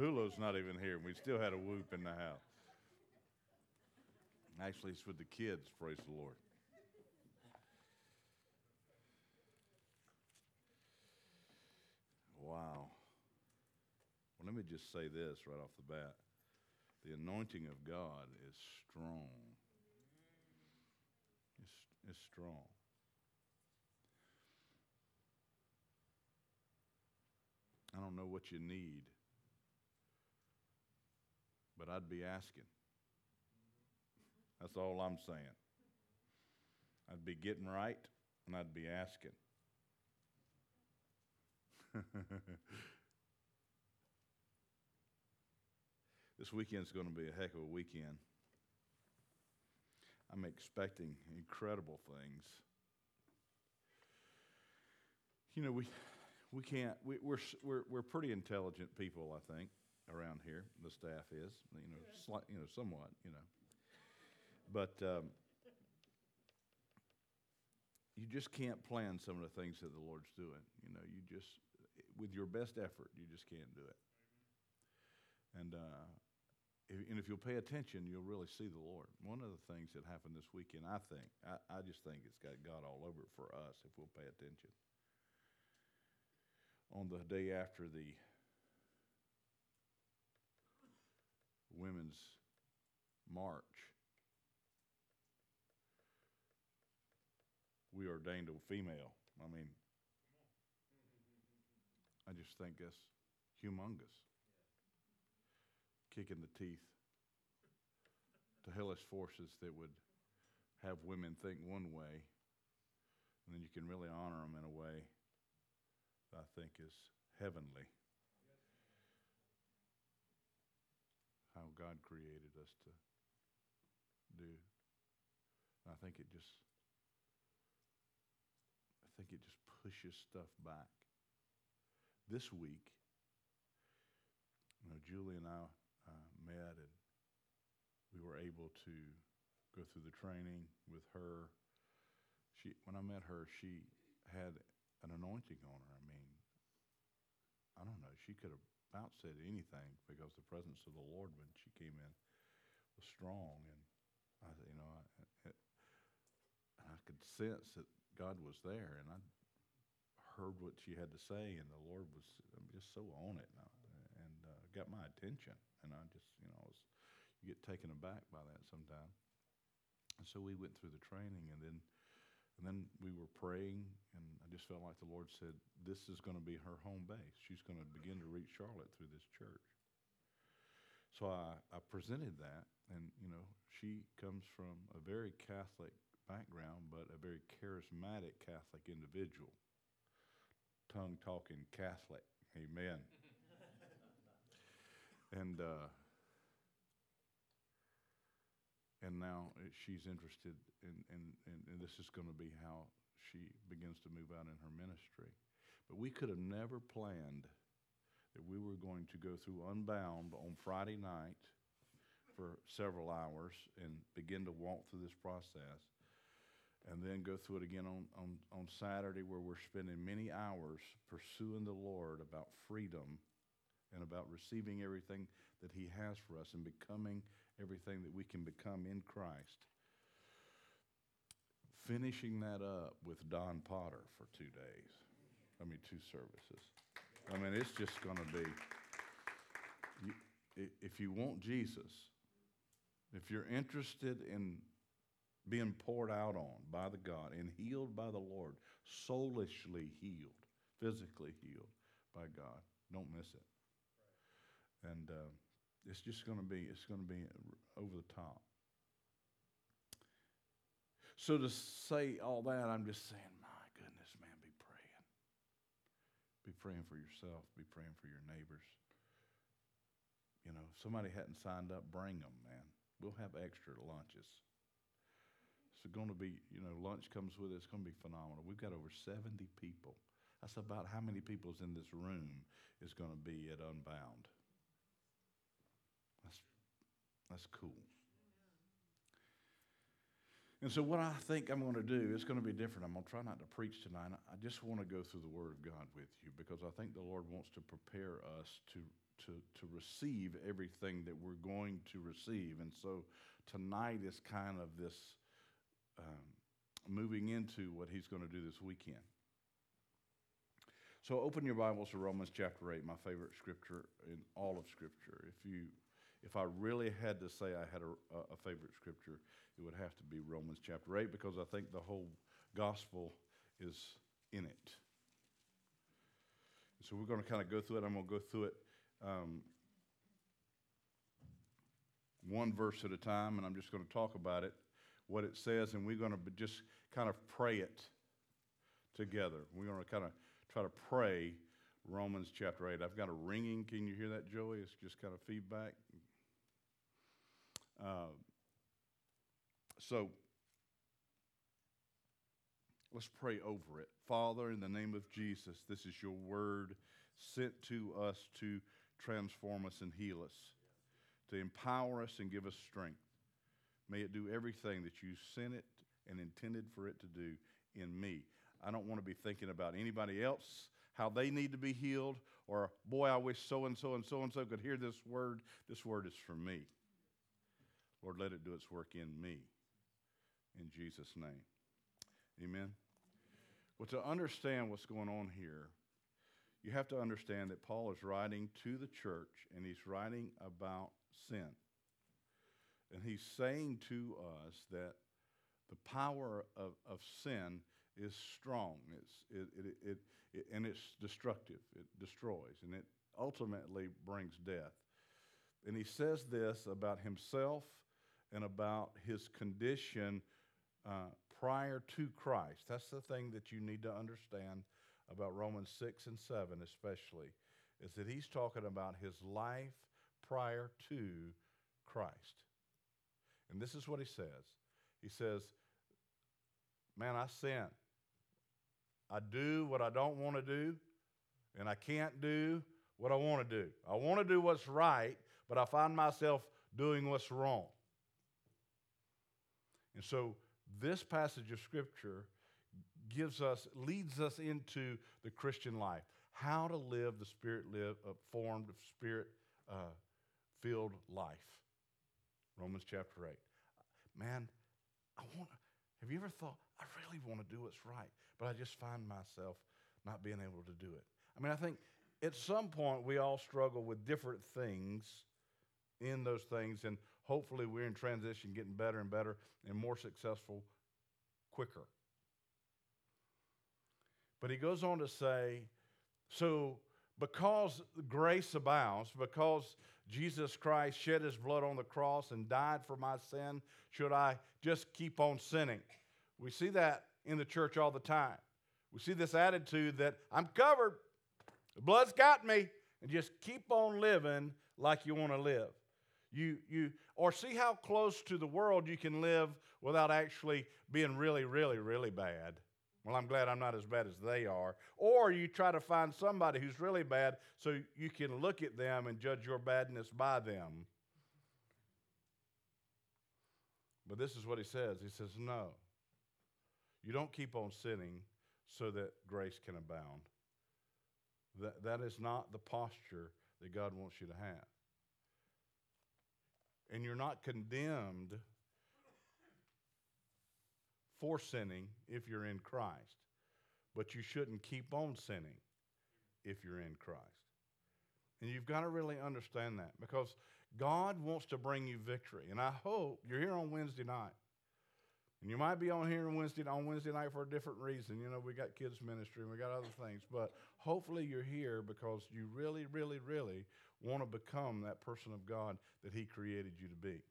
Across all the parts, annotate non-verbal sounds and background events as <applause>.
Vulo's not even here. We still had a whoop in the house. Actually, it's with the kids, praise the Lord. Wow. Well, let me just say this right off the bat the anointing of God is strong. It's, it's strong. I don't know what you need, but I'd be asking. That's all I'm saying. I'd be getting right and I'd be asking. <laughs> this weekend's going to be a heck of a weekend. I'm expecting incredible things. You know, we we can't. We, we're we're we're pretty intelligent people, I think, around here. The staff is, you know, sli- you know, somewhat, you know. But um, you just can't plan some of the things that the Lord's doing. You know, you just with your best effort, you just can't do it. And uh, if, and if you'll pay attention, you'll really see the Lord. One of the things that happened this weekend, I think, I, I just think it's got God all over it for us if we'll pay attention. On the day after the women's march, we ordained a female. I mean, I just think that's humongous. Kicking the teeth to hellish forces that would have women think one way, and then you can really honor them in a way that I think is heavenly. How God created us to do. And I think it just I think it just pushes stuff back. This week, you know, Julie and I uh, met and we were able to go through the training with her. She, when I met her, she had an anointing on her. I mean, I don't know. She could have about said anything because the presence of the Lord when she came in was strong, and I, you know, I, it, I could sense that God was there, and I heard what she had to say, and the Lord was just so on it now, and uh, got my attention, and I just, you know, I was, you get taken aback by that sometimes. And so we went through the training, and then and then we were praying, and I just felt like the Lord said, This is going to be her home base. She's going to begin to reach Charlotte through this church. So I, I presented that, and, you know, she comes from a very Catholic background, but a very charismatic Catholic individual. Tongue talking Catholic. Amen. <laughs> and, uh, and now uh, she's interested in, in, in, and this is going to be how she begins to move out in her ministry. But we could have never planned that we were going to go through Unbound on Friday night for several hours and begin to walk through this process, and then go through it again on, on, on Saturday, where we're spending many hours pursuing the Lord about freedom and about receiving everything that He has for us and becoming everything that we can become in Christ. Finishing that up with Don Potter for two days. I mean, two services. I mean, it's just going to be. You, if you want Jesus, if you're interested in being poured out on by the God and healed by the Lord, soulishly healed, physically healed by God, don't miss it. And uh, it's just going to be, it's going to be over the top. So to say all that, I'm just saying, my goodness, man, be praying. Be praying for yourself. Be praying for your neighbors. You know, if somebody hadn't signed up, bring them, man. We'll have extra lunches. It's going to be, you know, lunch comes with it. It's going to be phenomenal. We've got over 70 people. That's about how many people's in this room is going to be at Unbound. That's, that's cool. And so, what I think I'm going to do is going to be different. I'm going to try not to preach tonight. I just want to go through the Word of God with you because I think the Lord wants to prepare us to, to, to receive everything that we're going to receive. And so, tonight is kind of this um, moving into what He's going to do this weekend. So, open your Bibles to Romans chapter 8, my favorite scripture in all of Scripture. If you if I really had to say I had a, a, favorite scripture, it would have to be Romans chapter 8 because I think the whole gospel is in it. So we're going to kind of go through it. I'm going to go through it um, one verse at a time, and I'm just going to talk about it, what it says, and we're going to just kind of pray it together. We're going to kind of try to pray Romans chapter 8. I've got a ringing. Can you hear that, Joey? It's just kind of feedback. Uh, so let's pray over it. Father, in the name of Jesus, this is your word sent to us to transform us and heal us, to empower us and give us strength. May it do everything that you sent it and intended for it to do in me. I don't want to be thinking about anybody else, how they need to be healed, or boy, I wish so and so and so and so could hear this word. This word is for me. Lord, let it do its work in me. In Jesus' name. Amen. Well, to understand what's going on here, you have to understand that Paul is writing to the church and he's writing about sin. And he's saying to us that the power of, of sin is strong. It's, it, it, it, it, and it's destructive. It destroys. And it ultimately brings death. And he says this about himself and about his condition uh, prior to Christ. That's the thing that you need to understand about Romans 6 and 7, especially, is that he's talking about his life prior to Christ. And this is what he says He says, Man, I sin. I do what I don't want to do, and I can't do what I want to do. I want to do what's right, but I find myself doing what's wrong. And so this passage of Scripture gives us, leads us into the Christian life. How to live the spirit live, uh, formed, spirit uh, filled life. Romans chapter 8. Man, I want have you ever thought, I really want to do what's right, but I just find myself not being able to do it? I mean, I think at some point we all struggle with different things in those things, and hopefully we're in transition, getting better and better and more successful quicker. But he goes on to say, so because grace abounds, because Jesus Christ shed his blood on the cross and died for my sin, should I just keep on sinning? We see that in the church all the time. We see this attitude that I'm covered, the blood's got me, and just keep on living like you want to live. You, you, or see how close to the world you can live without actually being really, really, really bad. Well, I'm glad I'm not as bad as they are. Or you try to find somebody who's really bad so you can look at them and judge your badness by them. But this is what he says He says, No. You don't keep on sinning so that grace can abound. That, that is not the posture that God wants you to have and you're not condemned for sinning if you're in Christ. But you shouldn't keep on sinning if you're in Christ. And you've got to really understand that because God wants to bring you victory. And I hope you're here on Wednesday night. And you might be on here on Wednesday on Wednesday night for a different reason. You know, we got kids ministry and we got other things, but hopefully you're here because you really, really, really want to become that person of God that He created you to be.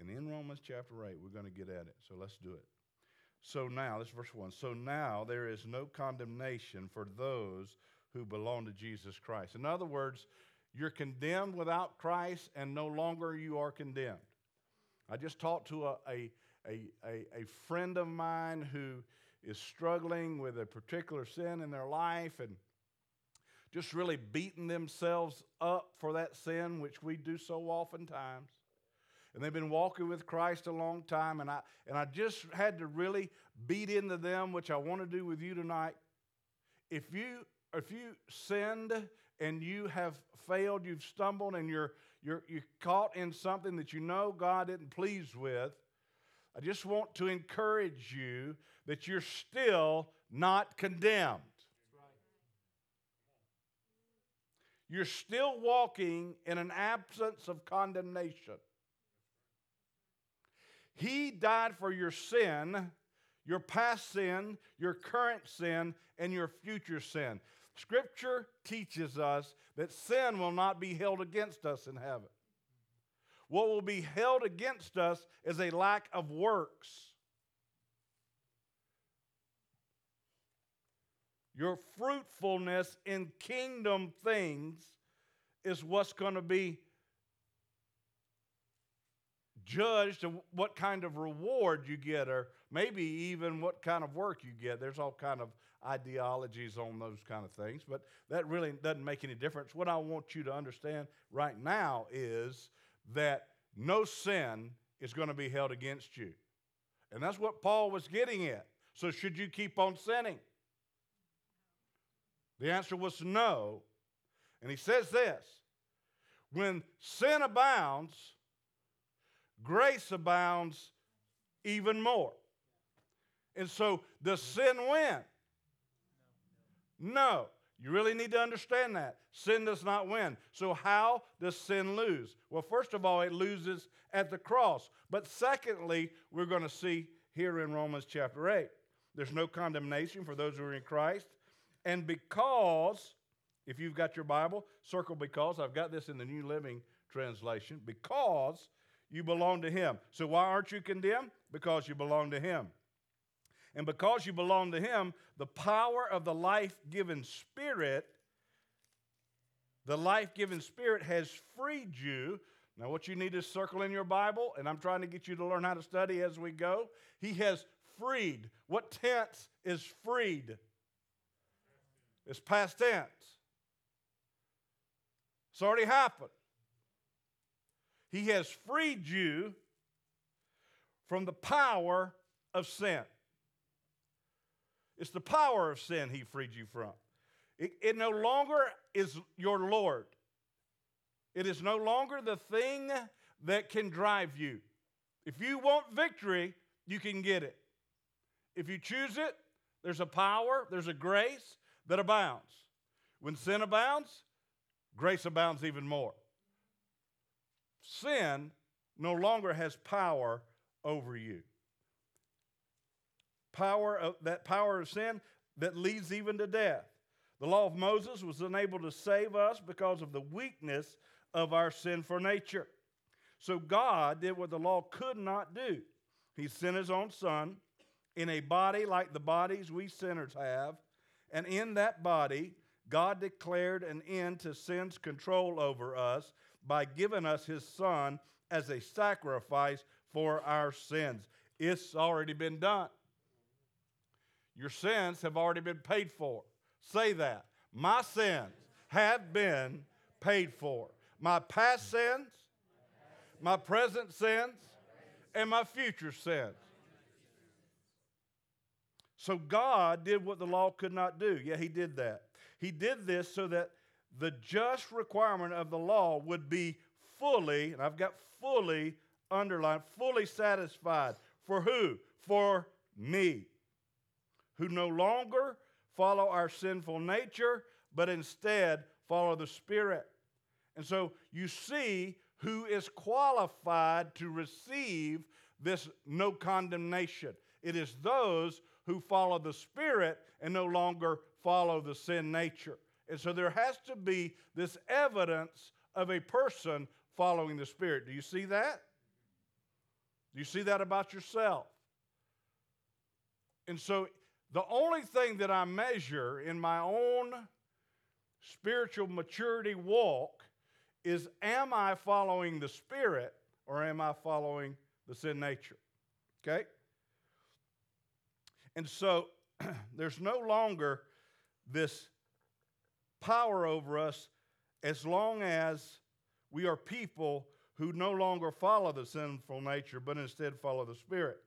And in Romans chapter 8, we're going to get at it. So let's do it. So now, this verse 1. So now there is no condemnation for those who belong to Jesus Christ. In other words, you're condemned without Christ, and no longer you are condemned. I just talked to a, a, a, a, friend of mine who is struggling with a particular sin in their life, and just really beating themselves up for that sin, which we do so oftentimes. and they've been walking with Christ a long time, and I, and I just had to really beat into them, which I want to do with you tonight. If you, if you sinned and you have failed, you've stumbled, and you're, you're, you're caught in something that you know God isn't pleased with, I just want to encourage you that you're still not condemned. You're still walking in an absence of condemnation. He died for your sin, your past sin, your current sin, and your future sin. Scripture teaches us that sin will not be held against us in heaven. What will be held against us is a lack of works. Your fruitfulness in kingdom things is what's going to be judged and what kind of reward you get or maybe even what kind of work you get. There's all kind of ideologies on those kind of things but that really doesn't make any difference. What i want you to understand right now is that no sin is going to be held against you. And that's what paul was getting at. So should you keep on sinning the answer was no. And he says this when sin abounds, grace abounds even more. And so, does sin win? No. You really need to understand that. Sin does not win. So, how does sin lose? Well, first of all, it loses at the cross. But secondly, we're going to see here in Romans chapter 8 there's no condemnation for those who are in Christ. And because, if you've got your Bible, circle because. I've got this in the New Living Translation. Because you belong to Him. So why aren't you condemned? Because you belong to Him. And because you belong to Him, the power of the life giving Spirit, the life giving Spirit has freed you. Now, what you need to circle in your Bible, and I'm trying to get you to learn how to study as we go. He has freed. What tense is freed? It's past tense. It's already happened. He has freed you from the power of sin. It's the power of sin he freed you from. It, it, no longer is your Lord. It is no longer the thing that can drive you. If you want victory, you can get it. If you choose it, there's a power, there's a grace, that abounds. When sin abounds, grace abounds even more. Sin no longer has power over you. Power of, that power of sin that leads even to death. The law of Moses was unable to save us because of the weakness of our sinful nature. So God did what the law could not do. He sent his own son in a body like the bodies we sinners have and in that body, God declared an end to sin's control over us by giving us his son as a sacrifice for our sins. It's already been done. Your sins have already been paid for. Say that. My sins have been paid for. My past sins, my present sins, and my future sins. So God did what the law could not do. Yeah, He did that. He did this so that the just requirement of the law would be fully, and I've got fully underlined, fully satisfied. For who? For me, who no longer follow our sinful nature, but instead follow the Spirit. And so you see who is qualified to receive this no condemnation. It is those who follow the Spirit and no longer follow the sin nature. And so there has to be this evidence of a person following the Spirit. Do you see that? Do you see that about yourself? And so the only thing that I measure in my own spiritual maturity walk is am I following the Spirit or am I following the sin nature? Okay? And so <clears throat> there's no longer this power over us as long as we are people who no longer follow the sinful nature, but instead follow the Spirit.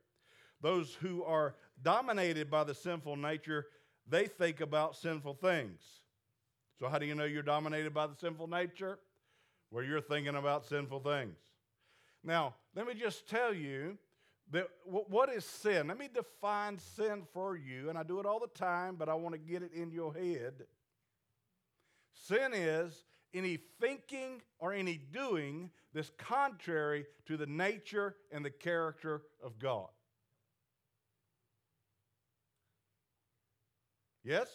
Those who are dominated by the sinful nature, they think about sinful things. So, how do you know you're dominated by the sinful nature? Where you're thinking about sinful things. Now, let me just tell you that what is sin? Let me define sin for you, and I do it all the time, but I want to get it in your head. Sin is any thinking or any doing that's contrary to the nature and the character of God. Yes?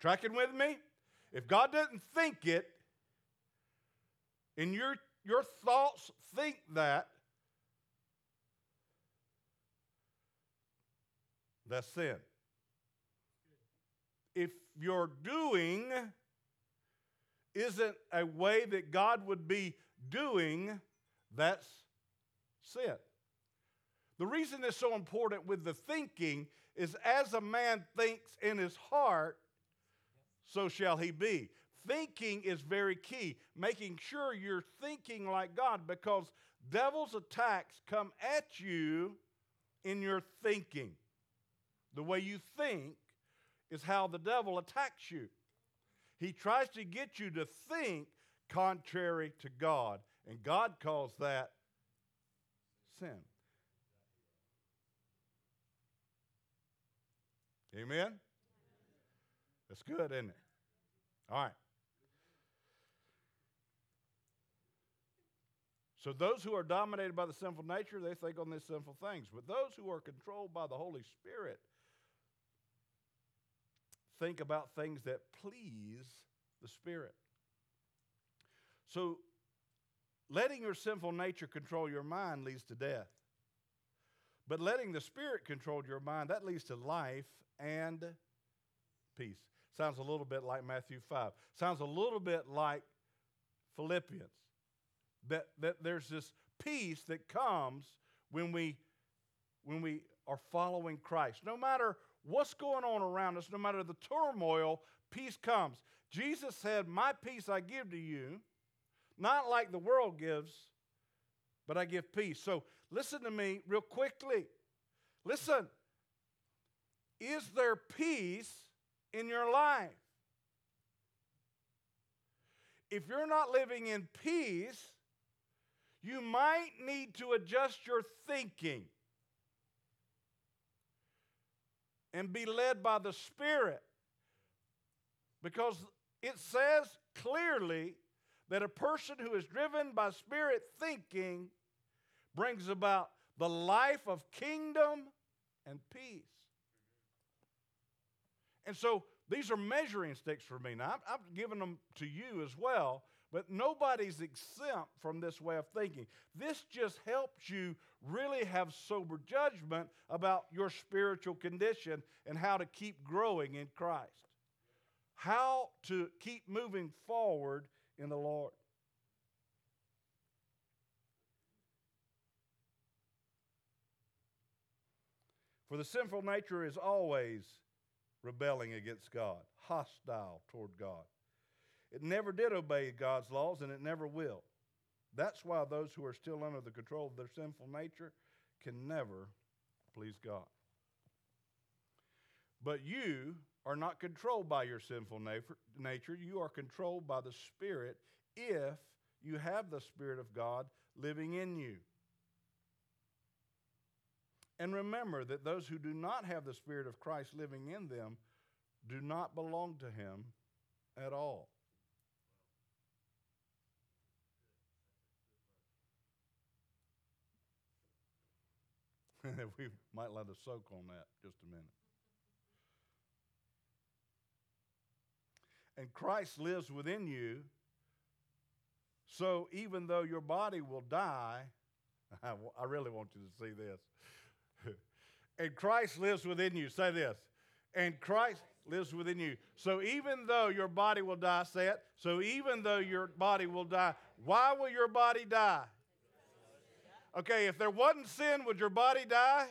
Tracking with me? If God doesn't think it, and your, your thoughts think that, that's sin. If your doing isn't a way that God would be doing, that's sin. The reason it's so important with the thinking is as a man thinks in his heart, so shall he be. Thinking is very key, making sure you're thinking like God because devil's attacks come at you in your thinking. The way you think is how the devil attacks you. He tries to get you to think contrary to God, and God calls that sin. Amen? That's good, isn't it? All right. So those who are dominated by the sinful nature, they think on these sinful things. But those who are controlled by the Holy Spirit think about things that please the Spirit. So letting your sinful nature control your mind leads to death. But letting the Spirit control your mind, that leads to life and peace. Sounds a little bit like Matthew 5. Sounds a little bit like Philippians. That, that there's this peace that comes when we, when we are following Christ. No matter what's going on around us, no matter the turmoil, peace comes. Jesus said, My peace I give to you, not like the world gives, but I give peace. So listen to me real quickly. Listen. Is there peace in your life? If you're not living in peace, you might need to adjust your thinking and be led by the Spirit. Because it says clearly that a person who is driven by Spirit thinking brings about the life of kingdom and peace. And so these are measuring sticks for me. Now, I've, I've given them to you as well, but nobody's exempt from this way of thinking. This just helps you really have sober judgment about your spiritual condition and how to keep growing in Christ. How to keep moving forward in the Lord. For the sinful nature is always rebelling against God, hostile toward God. It never did obey God's laws, and it never will. That's why those who are still under the control of their sinful nature can never please God. But you are not controlled by your sinful nature. You are controlled by the Spirit if you have the Spirit of God living in you. And remember that those who do not have the Spirit of Christ living in them do not belong to Him at all. <laughs> we might let us soak on that just a minute. And Christ lives within you. So even though your body will die, <laughs> I really want you to see this <laughs> and Christ lives within you. Say this. And Christ lives within you. So even though your body will die, say it. So even though your body will die, why will your body die? Okay, if there wasn't sin, would your body die?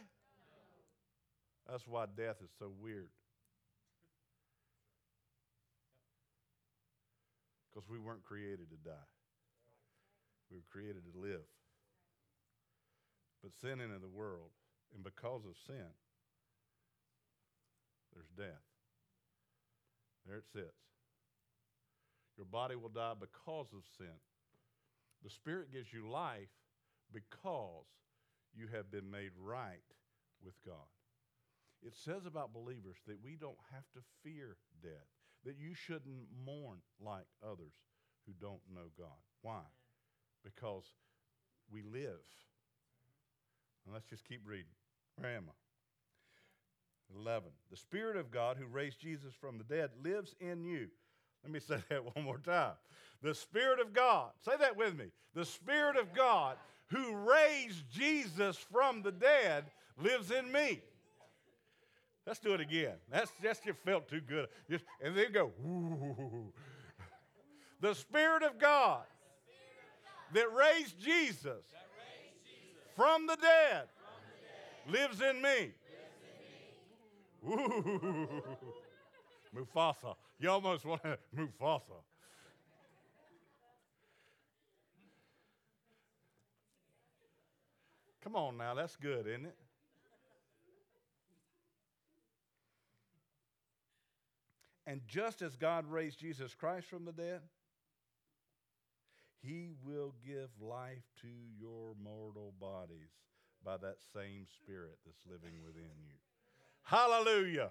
That's why death is so weird. Because we weren't created to die. We were created to live. But sin entered the world, and because of sin, there's death. There it sits. Your body will die because of sin. The Spirit gives you life because you have been made right with God. It says about believers that we don't have to fear death, that you shouldn't mourn like others who don't know God. Why? Because we live. And let's just keep reading. Where am I? 11. The Spirit of God who raised Jesus from the dead lives in you. Let me say <laughs> that one more time. The Spirit of God, say that with me. The Spirit of God who raised Jesus from the dead lives in me. Let's do it again. That's just just felt too good. Just, and then go, Ooh. <laughs> The Spirit of God that raised Jesus from the dead lives in me. Ooh. <laughs> Mufasa. You almost want to <laughs> Mufasa. Come on now, that's good, isn't it? And just as God raised Jesus Christ from the dead, he will give life to your mortal bodies by that same Spirit that's living within you. Hallelujah.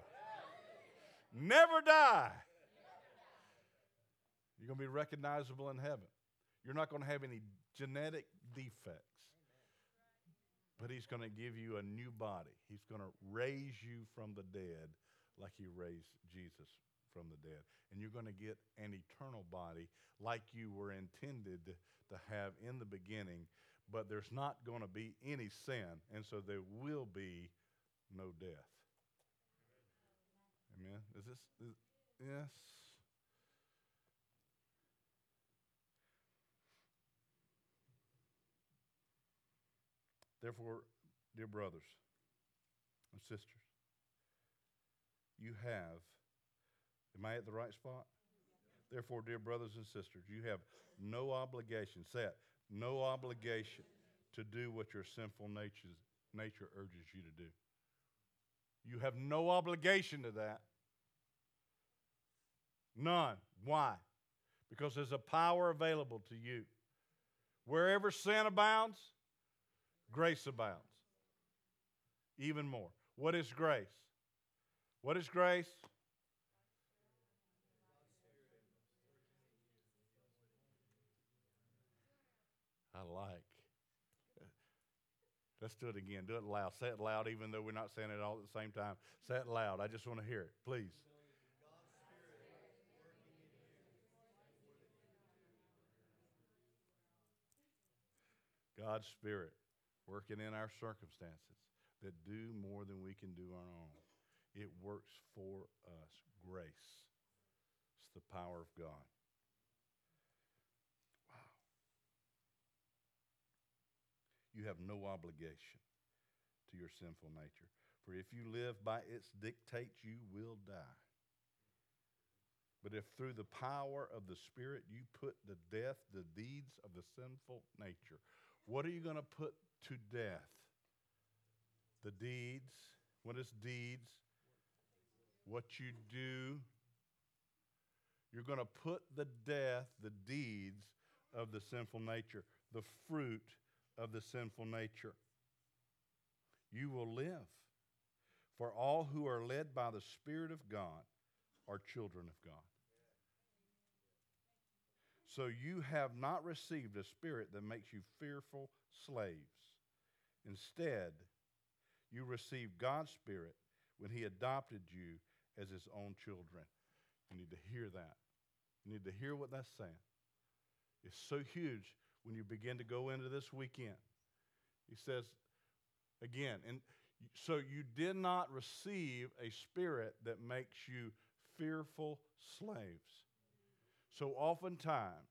Never die. You're going to be recognizable in heaven. You're not going to have any genetic defects. But He's going to give you a new body. He's going to raise you from the dead like He raised Jesus from the dead. And you're going to get an eternal body like you were intended to have in the beginning, but there's not going to be any sin, and so there will be no death. Amen. Is this, is, yes? Therefore, dear brothers and sisters, you have Am I at the right spot? Therefore, dear brothers and sisters, you have no obligation, say it, no obligation to do what your sinful nature, nature urges you to do. You have no obligation to that. None. Why? Because there's a power available to you. Wherever sin abounds, grace abounds. Even more. What is grace? What is grace? I like. Let's do it again. Do it loud. Say it loud, even though we're not saying it all at the same time. Say it loud. I just want to hear it, please. God's Spirit working in our circumstances that do more than we can do on our own. It works for us. Grace. It's the power of God. Wow. You have no obligation to your sinful nature. For if you live by its dictates, you will die. But if through the power of the Spirit you put to death the deeds of the sinful nature, what are you going to put to death? The deeds. What is deeds? What you do. You're going to put the death, the deeds of the sinful nature, the fruit of the sinful nature. You will live. For all who are led by the Spirit of God are children of God. So you have not received a spirit that makes you fearful slaves. Instead, you received God's Spirit when He adopted you as His own children. You need to hear that. You need to hear what that's saying. It's so huge when you begin to go into this weekend. He says, again, and so you did not receive a spirit that makes you fearful slaves. So oftentimes,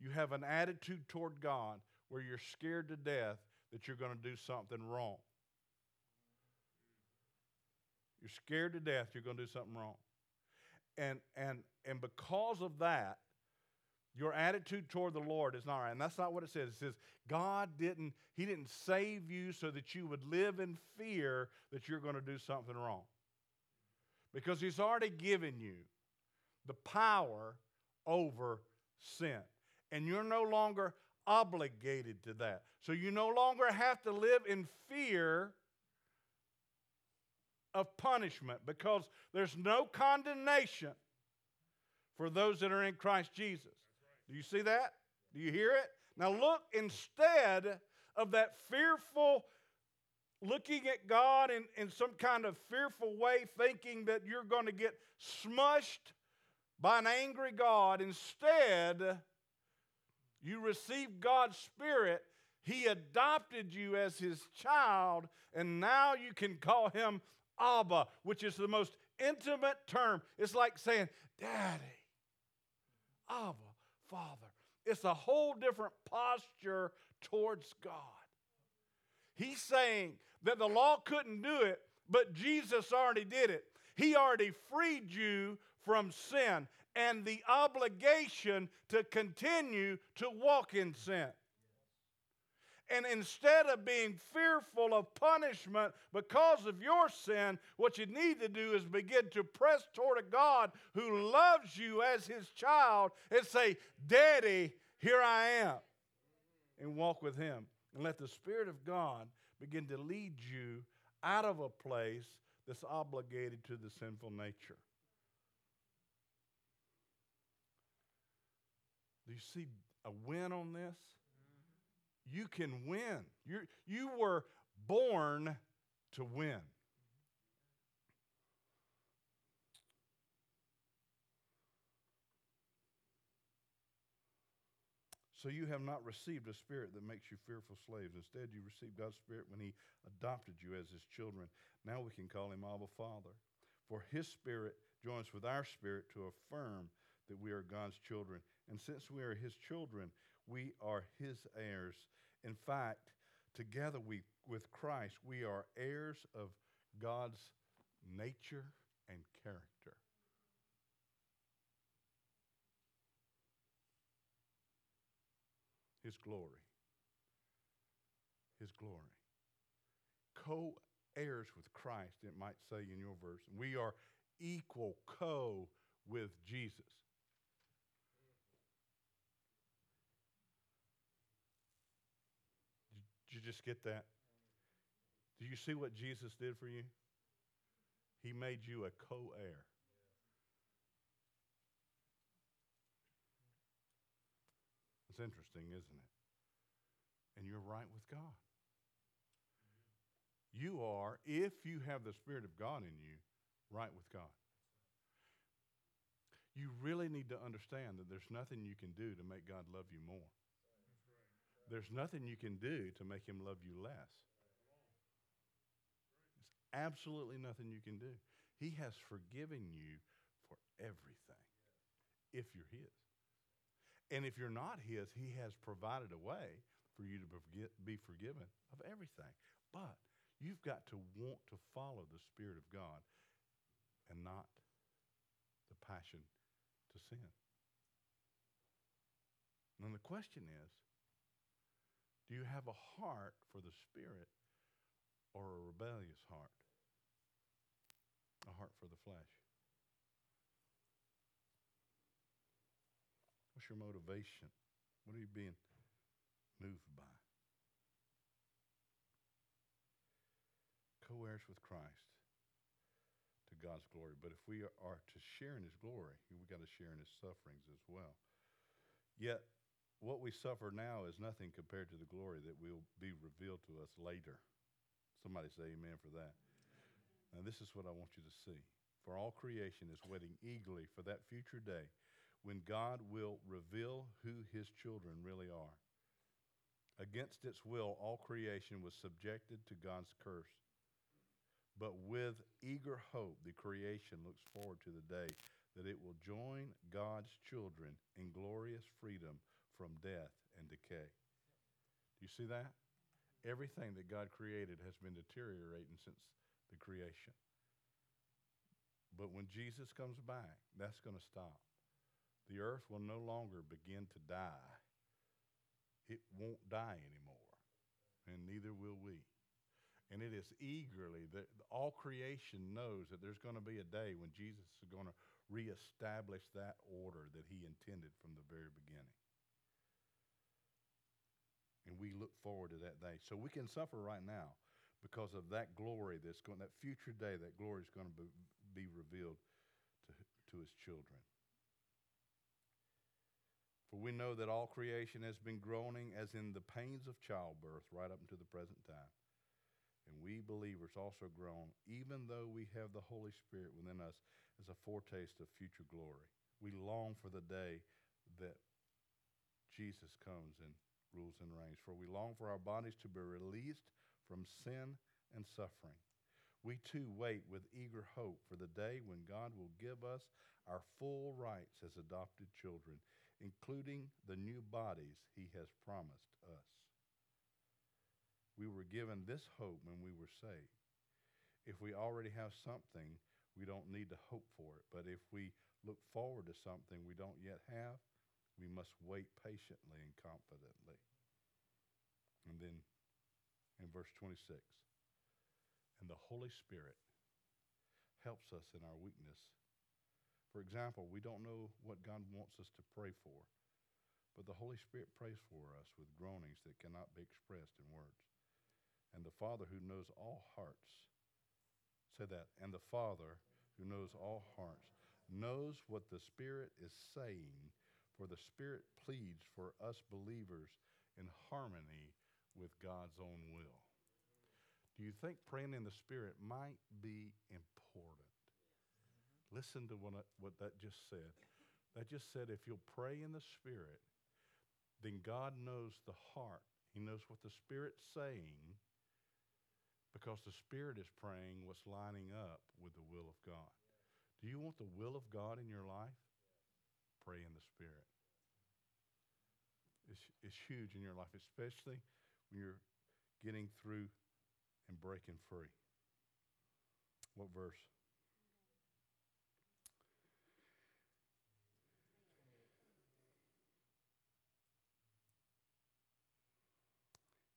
you have an attitude toward God where you're scared to death that you're going to do something wrong. You're scared to death you're going to do something wrong. And, and, and because of that, Your attitude toward the Lord is not right. And that's not what it says. It says God didn't, He didn't save you so that you would live in fear that you're going to do something wrong. Because He's already given you the power over sin. And you're no longer obligated to that. So you no longer have to live in fear of punishment because there's no condemnation for those that are in Christ Jesus. Do you see that? Do you hear it? Now look, instead of that fearful looking at God in, in some kind of fearful way, thinking that you're going to get smushed by an angry God, instead, you receive God's Spirit. He adopted you as his child, and now you can call him Abba, which is the most intimate term. It's like saying, Daddy, Abba, Father. It's a whole different posture towards God. He's saying that the law couldn't do it, but Jesus already did it. He already freed you from sin and the obligation to continue to walk in sin. And instead of being fearful of punishment because of your sin, what you need to do is begin to press toward a God who loves you as his child and say, Daddy, here I am. And walk with him. And let the Spirit of God begin to lead you out of a place that's obligated to the sinful nature. Do you see a win on this? You can win. you you were born to win. So you have not received a spirit that makes you fearful slaves. Instead, you received God's spirit when He adopted you as His children. Now we can call Him Abba Father. For His spirit joins with our spirit to affirm that we are God's children. And since we are His children, we are His heirs. In fact, together we, with Christ, we are heirs of God's nature and character. His glory. His glory. Co heirs with Christ, it might say in your verse. We are equal co with Jesus. You just get that? Do you see what Jesus did for you? He made you a co heir. It's interesting, isn't it? And you're right with God. You are, if you have the Spirit of God in you, right with God. You really need to understand that there's nothing you can do to make God love you more. There's nothing you can do to make him love you less. There's absolutely nothing you can do. He has forgiven you for everything if you're his. And if you're not his, he has provided a way for you to be forgiven of everything. But you've got to want to follow the Spirit of God and not the passion to sin. And the question is do you have a heart for the Spirit or a rebellious heart? A heart for the flesh. What's your motivation? What are you being moved by? Co heirs with Christ to God's glory. But if we are to share in his glory, we've got to share in his sufferings as well. Yet, what we suffer now is nothing compared to the glory that will be revealed to us later. Somebody say amen for that. Now, this is what I want you to see. For all creation is waiting eagerly for that future day when God will reveal who his children really are. Against its will, all creation was subjected to God's curse. But with eager hope, the creation looks forward to the day that it will join God's children in glorious freedom from death and decay. Do you see that? Everything that God created has been deteriorating since the creation. But when Jesus comes back, that's going to stop. the earth will no longer begin to die. It won't die anymore, and neither will we. And it is eagerly that all creation knows that there's going to be a day when Jesus is going to reestablish that order that he intended from the very beginning. And we look forward to that day. So we can suffer right now because of that glory that's going, that future day, that glory is going to be, revealed to, to his children. For we know that all creation has been groaning as in the pains of childbirth right up until the present time. And we believers also groan, even though we have the Holy Spirit within us as a foretaste of future glory. We long for the day that Jesus comes and rules and reigns. For we long for our bodies to be released from sin and suffering. We too wait with eager hope for the day when God will give us our full rights as adopted children, including the new bodies he has promised us. We were given this hope when we were saved. If we already have something, we don't need to hope for it. But if we look forward to something we don't yet have, we must wait patiently and confidently. And then in verse 26, and the Holy Spirit helps us in our weakness. For example, we don't know what God wants us to pray for, but the Holy Spirit prays for us with groanings that cannot be expressed in words. And the Father who knows all hearts, say that, and the Father who knows all hearts knows what the Spirit is saying, for the Spirit pleads for us believers in harmony with God's own will. Do you think praying in the Spirit might be important? Listen to what, I, what that just said. That just said if you'll pray in the Spirit, then God knows the heart. He knows what the Spirit's saying because the Spirit is praying what's lining up with the will of God. Do you want the will of God in your life? Pray in the Spirit. It's, it's huge in your life, especially when you're getting through and breaking free. What verse?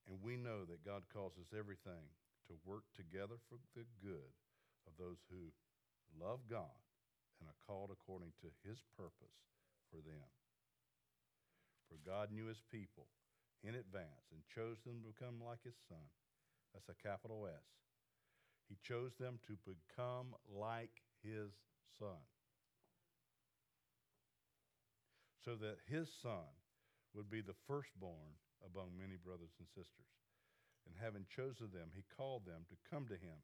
And we know that God causes everything to work together for the good of those who love God and are called according to his purpose for them. For God knew his people in advance and chose them to become like his son that's a capital S. He chose them to become like his son. So that his son would be the firstborn among many brothers and sisters. And having chosen them, he called them to come to him.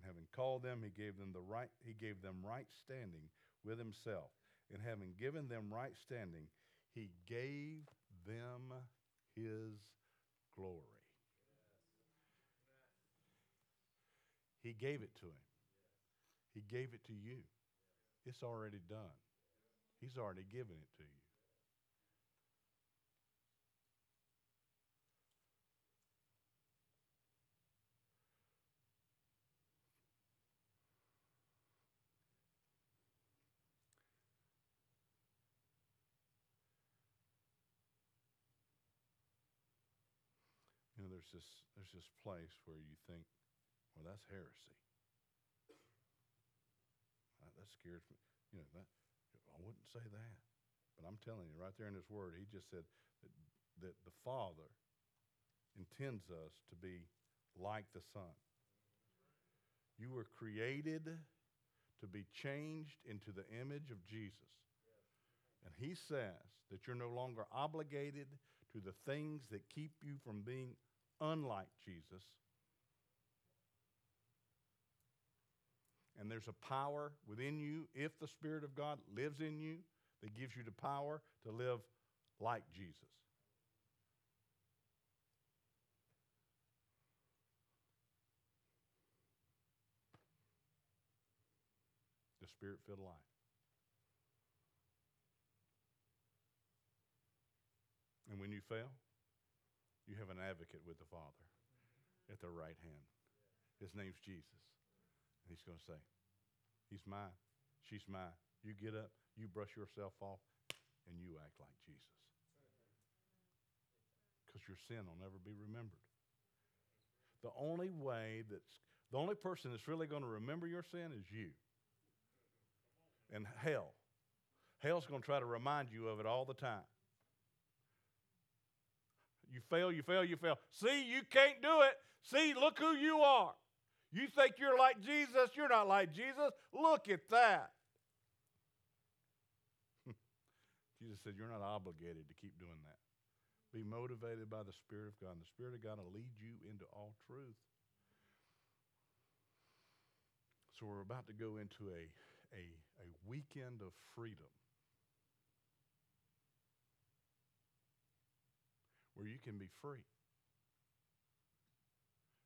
And having called them, he gave them the right he gave them right standing with himself. And having given them right standing, he gave them his glory. He gave it to him. He gave it to you. It's already done. He's already given it to you. There's this there's this place where you think well, that's heresy. That, that scares me. You know, that, I wouldn't say that. But I'm telling you, right there in His Word, He just said that, that the Father intends us to be like the Son. You were created to be changed into the image of Jesus. And He says that you're no longer obligated to the things that keep you from being unlike Jesus And there's a power within you, if the Spirit of God lives in you, that gives you the power to live like Jesus. The Spirit filled life. And when you fail, you have an advocate with the Father at the right hand. His name's Jesus. And he's going to say, He's mine. She's mine. You get up, you brush yourself off, and you act like Jesus. Because your sin will never be remembered. The only way that's the only person that's really going to remember your sin is you. And hell. Hell's going to try to remind you of it all the time. You fail, you fail, you fail. See, you can't do it. See, look who you are. You think you're like Jesus, you're not like Jesus. Look at that. <laughs> Jesus said, You're not obligated to keep doing that. Be motivated by the Spirit of God, and the Spirit of God will lead you into all truth. So we're about to go into a, a, a weekend of freedom where you can be free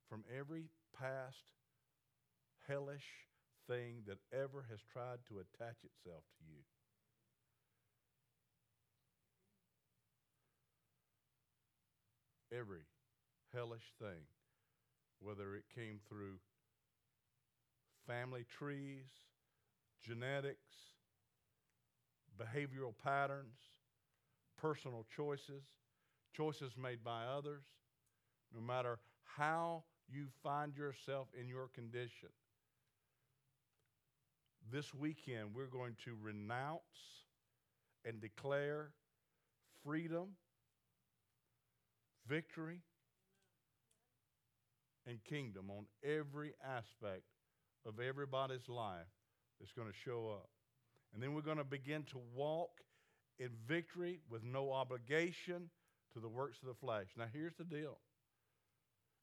from every past hellish thing that ever has tried to attach itself to you. Every hellish thing, whether it came through family trees, genetics, behavioral patterns, personal choices, choices made by others, no matter how you find yourself in your condition. This weekend, we're going to renounce and declare freedom, victory, and kingdom on every aspect of everybody's life that's going to show up. And then we're going to begin to walk in victory with no obligation to the works of the flesh. Now, here's the deal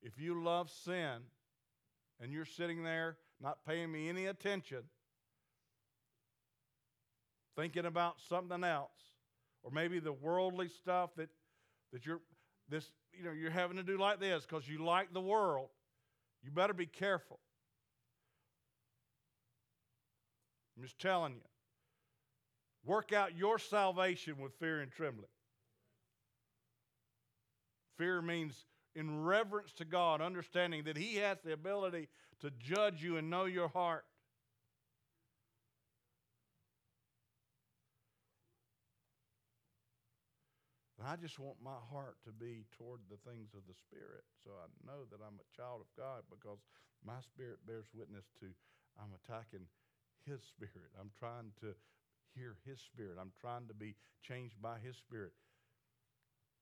if you love sin and you're sitting there not paying me any attention, thinking about something else, or maybe the worldly stuff that, that you're this, you know, you're having to do like this because you like the world, you better be careful. I'm just telling you. Work out your salvation with fear and trembling. Fear means in reverence to God, understanding that He has the ability to judge you and know your heart. And I just want my heart to be toward the things of the Spirit. So I know that I'm a child of God because my spirit bears witness to I'm attacking His <laughs> Spirit. I'm trying to hear His Spirit. I'm trying to be changed by His Spirit.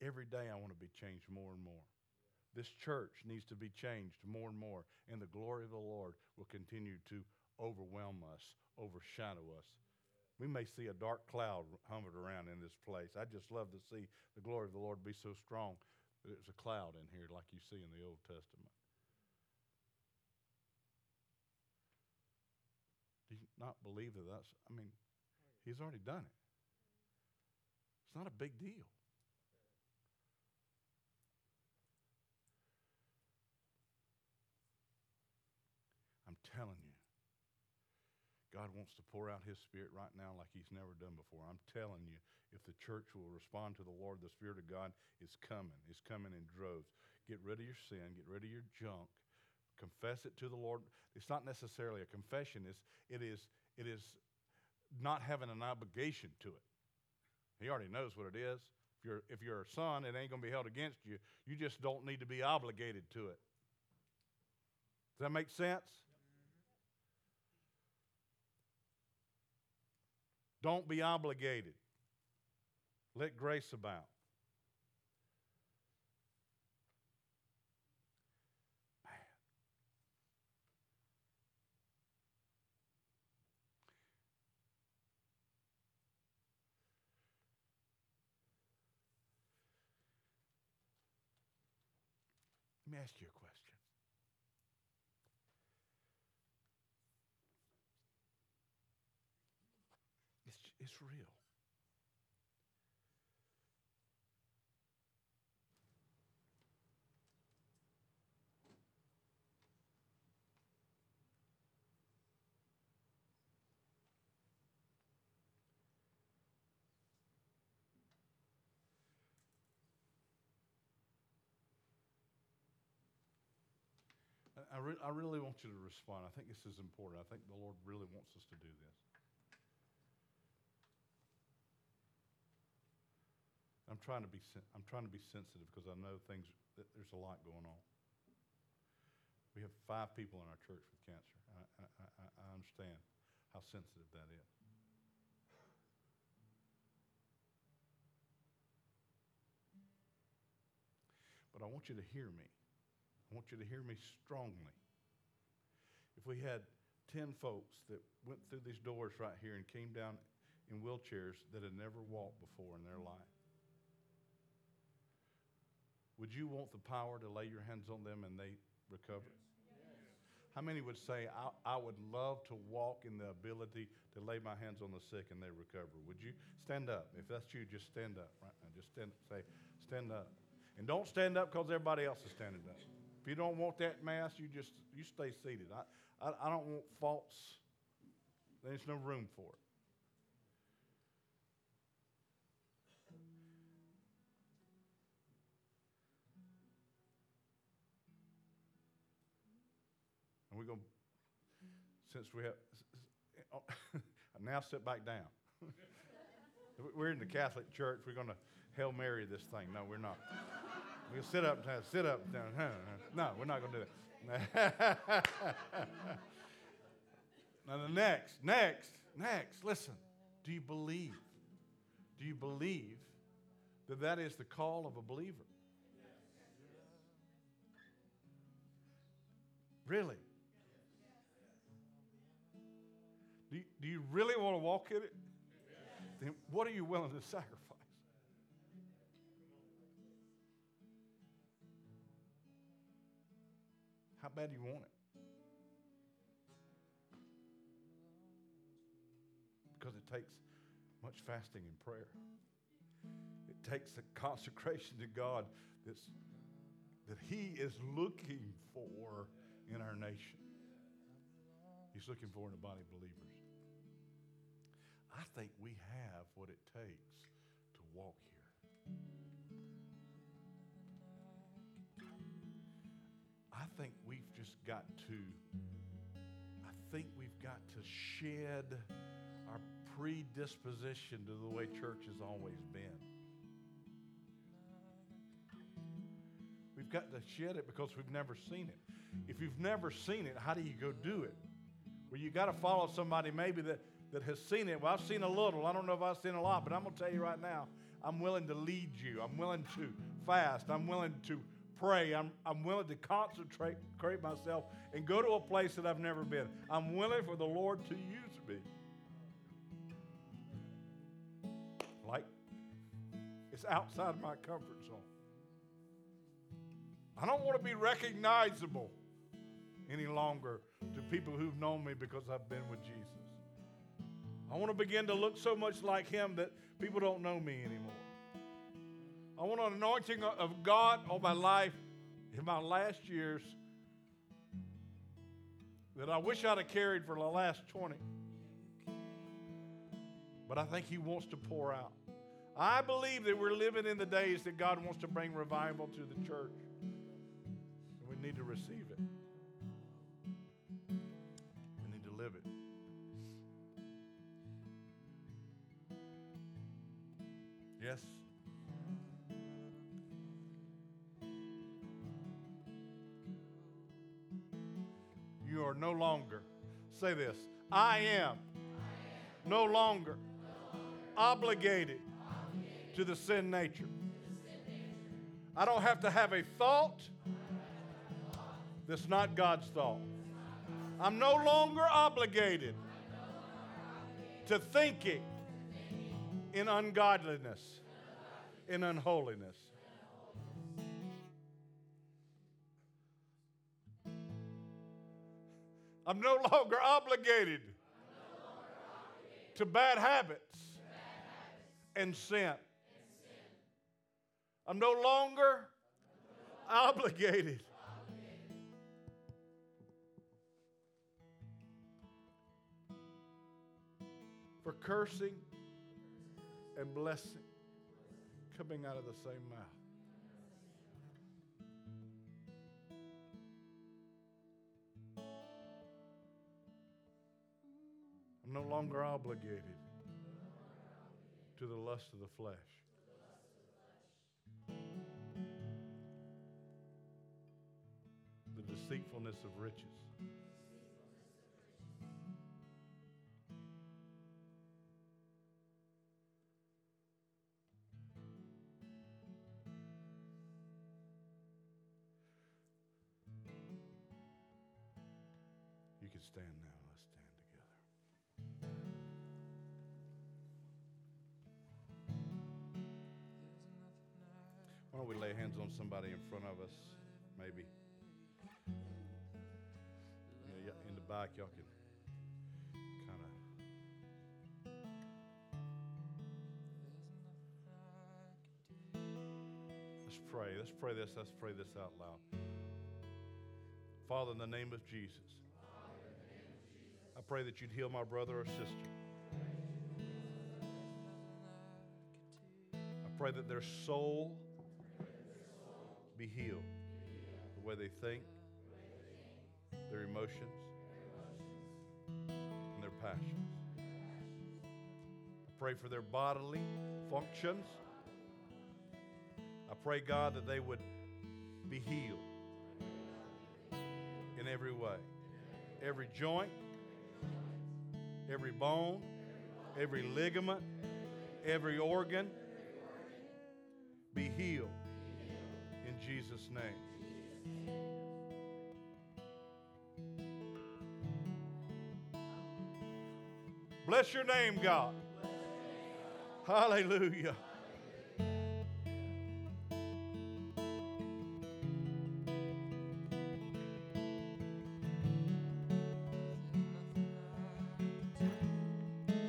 Every day I want to be changed more and more. This church needs to be changed more and more, and the glory of the Lord will continue to overwhelm us, overshadow us. We may see a dark cloud hovered around in this place. I just love to see the glory of the Lord be so strong that there's a cloud in here like you see in the Old Testament. Do you not believe that that's, I mean, He's already done it. It's not a big deal. I'm telling you, God wants to pour out His Spirit right now like He's never done before. I'm telling you, if the church will respond to the Lord, the Spirit of God is coming. It's coming in droves. Get rid of your sin, get rid of your junk, confess it to the Lord. It's not necessarily a confession, it's, it, is, it is not having an obligation to it. He already knows what it is. If you're, if you're a son, it ain't going to be held against you. You just don't need to be obligated to it. Does that make sense? Don't be obligated. Let grace abound. Man. Let me ask you a question. It's, real. I, re- I really want you to respond. I think this is important. I think the Lord really wants us to do this. Trying to be I'm trying to be sensitive because I know things there's a lot going on. We have five people in our church with cancer. I, I, I, I understand how sensitive that is. But I want you to hear me. I want you to hear me strongly. If we had 10 folks that went through these doors right here and came down in wheelchairs that had never walked before in their life, would you want the power to lay your hands on them and they recover? How many would say, I, I would love to walk in the ability to lay my hands on the sick and they recover? Would you stand up? If that's you, just stand up right now. Just stand, say, stand up. And don't stand up because everybody else is standing up. If you don't want that mass, you just you stay seated. I, I, I don't want false. There's no room for it. Since we have, eh, oh, <laughs> now sit back down. <laughs> we're in the Catholic Church. We're going to Hail Mary this thing. No, we're not. <laughs> We'll sit up, uh, sit up, down. No, we're not going to do that. now, the next, next, next, listen. Do you believe? Do you believe that that is the call of a believer? Really? Do you, really want to walk in it? Then what are you willing to sacrifice? How bad do you want it? Because it takes much fasting and prayer. It takes a consecration to God that's, that He is looking for in our nation. He's looking for in a body of believers. I think we have what it takes to walk here. I think we've just got to, I think we've got to shed our predisposition to the way church has always been. We've got to shed it because we've never seen it. If you've never seen it, how do you go do it? Well, you got to follow somebody maybe that, that has seen it. Well, I've seen a little. I don't know if I've seen a lot, but I'm going to tell you right now, I'm willing to lead you. I'm willing to fast. I'm willing to pray. I'm, I'm willing to concentrate create myself and go to a place that I've never been. I'm willing for the Lord to use me. Like, it's outside my comfort zone. I don't want to be recognizable any longer to people who've known me because I've been with Jesus. I want to begin to look so much like Him that people don't know me anymore. I want an anointing of God on my life in my last years that I wish I'd have carried for the last 20. But I think He wants to pour out. I believe that we're living in the days that God wants to bring revival to the church. And we need to receive it. Yes? You are no longer, say this, I am, no longer, obligated, to the sin nature. I don't have to have a thought that's not God's thought. I'm no longer obligated to thinking in ungodliness, in unholiness. I'm no longer obligated, to bad habits, and sin. I'm no longer obligated. For cursing and blessing coming out of the same mouth. I'm no longer obligated to the lust of the flesh. The deceitfulness of riches. Somebody in front of us? Maybe. In the back, y'all can kind of. Let's pray. Let's pray this. Let's pray this out loud. Father, in the name of Jesus, I pray that you'd heal my brother or sister. I pray that their soul be healed. The way they think, their emotions, and their passions. I pray for their bodily functions. I pray, God, that they would be healed in every way. Every joint, every bone, every ligament, every organ be healed Jesus' name. Bless your name, God. Hallelujah.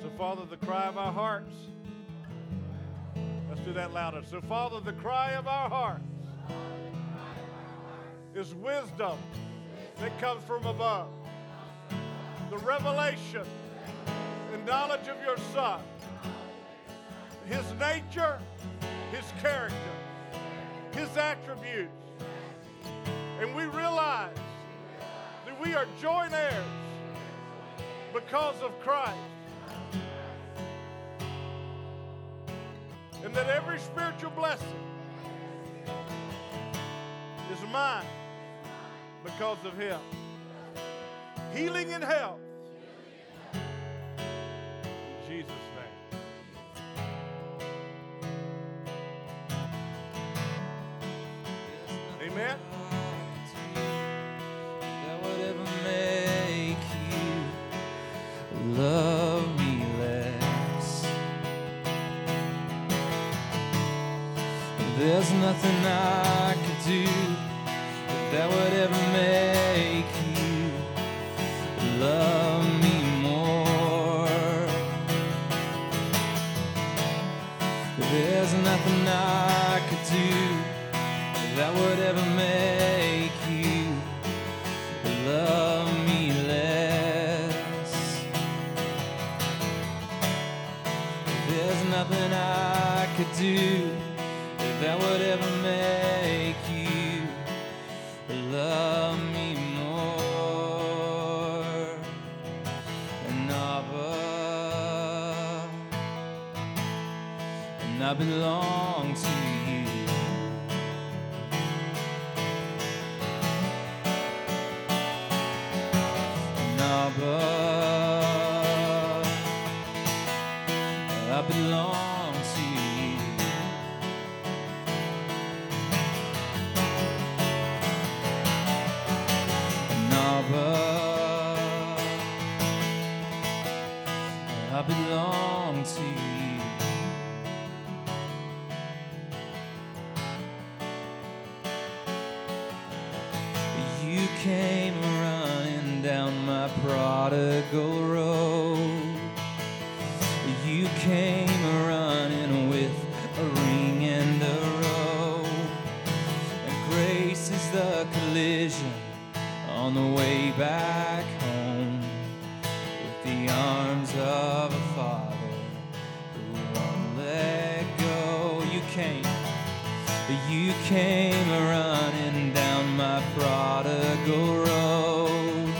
So, Father, the cry of our hearts. Let's do that louder. So, Father, the cry of our hearts is wisdom that comes from above. The revelation and knowledge of your Son, His nature, His character, His attributes. And we realize that we are joint heirs because of Christ. And that every spiritual blessing is mine because of Him. Healing and health. In Jesus' name. Amen. That would ever make you love me less. There's nothing I could do that would ever make you love me more. There's nothing I could do that would ever make you love me less. There's nothing I could do and I belong the way back home with the arms of a father who won't let go. You came. You came running down my prodigal road.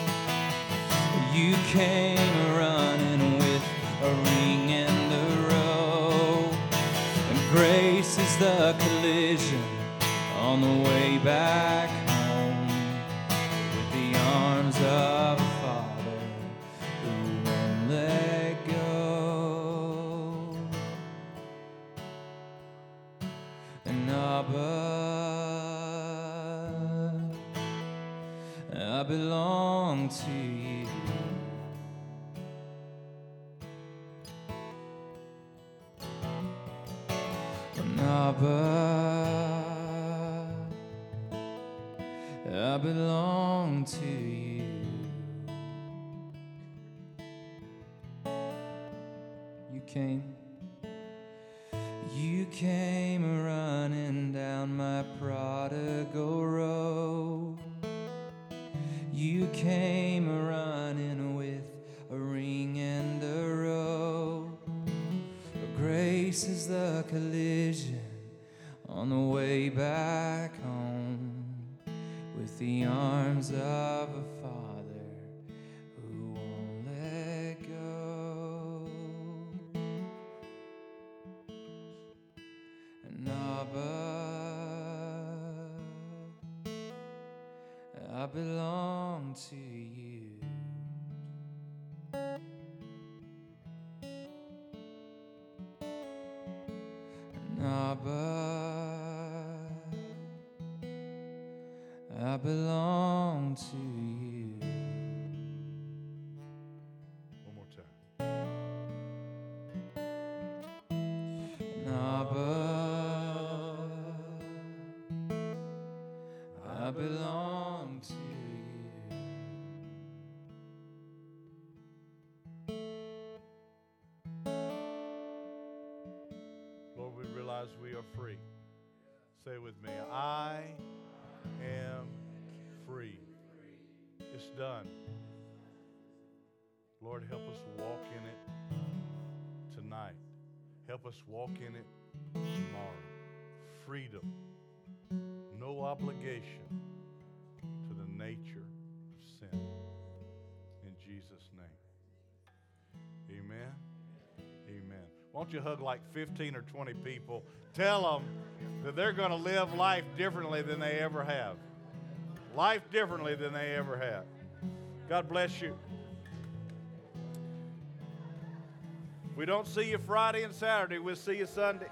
You came running with a ring and a rope. And grace is the collision on the way back And I belong to you. You came. You came running down my prodigal road. You came running with a ring and a rope. Grace is the collision on the way back home with the arms of a father who won't let go. And Abba, I belong to you. Walk in it tomorrow. Freedom. No obligation to the nature of sin. In Jesus' name. Amen. Amen. Won't you hug like 15 or 20 people? Tell them that they're going to live life differently than they ever have. Life differently than they ever have. God bless you. We don't see you Friday and Saturday, we'll see you Sunday.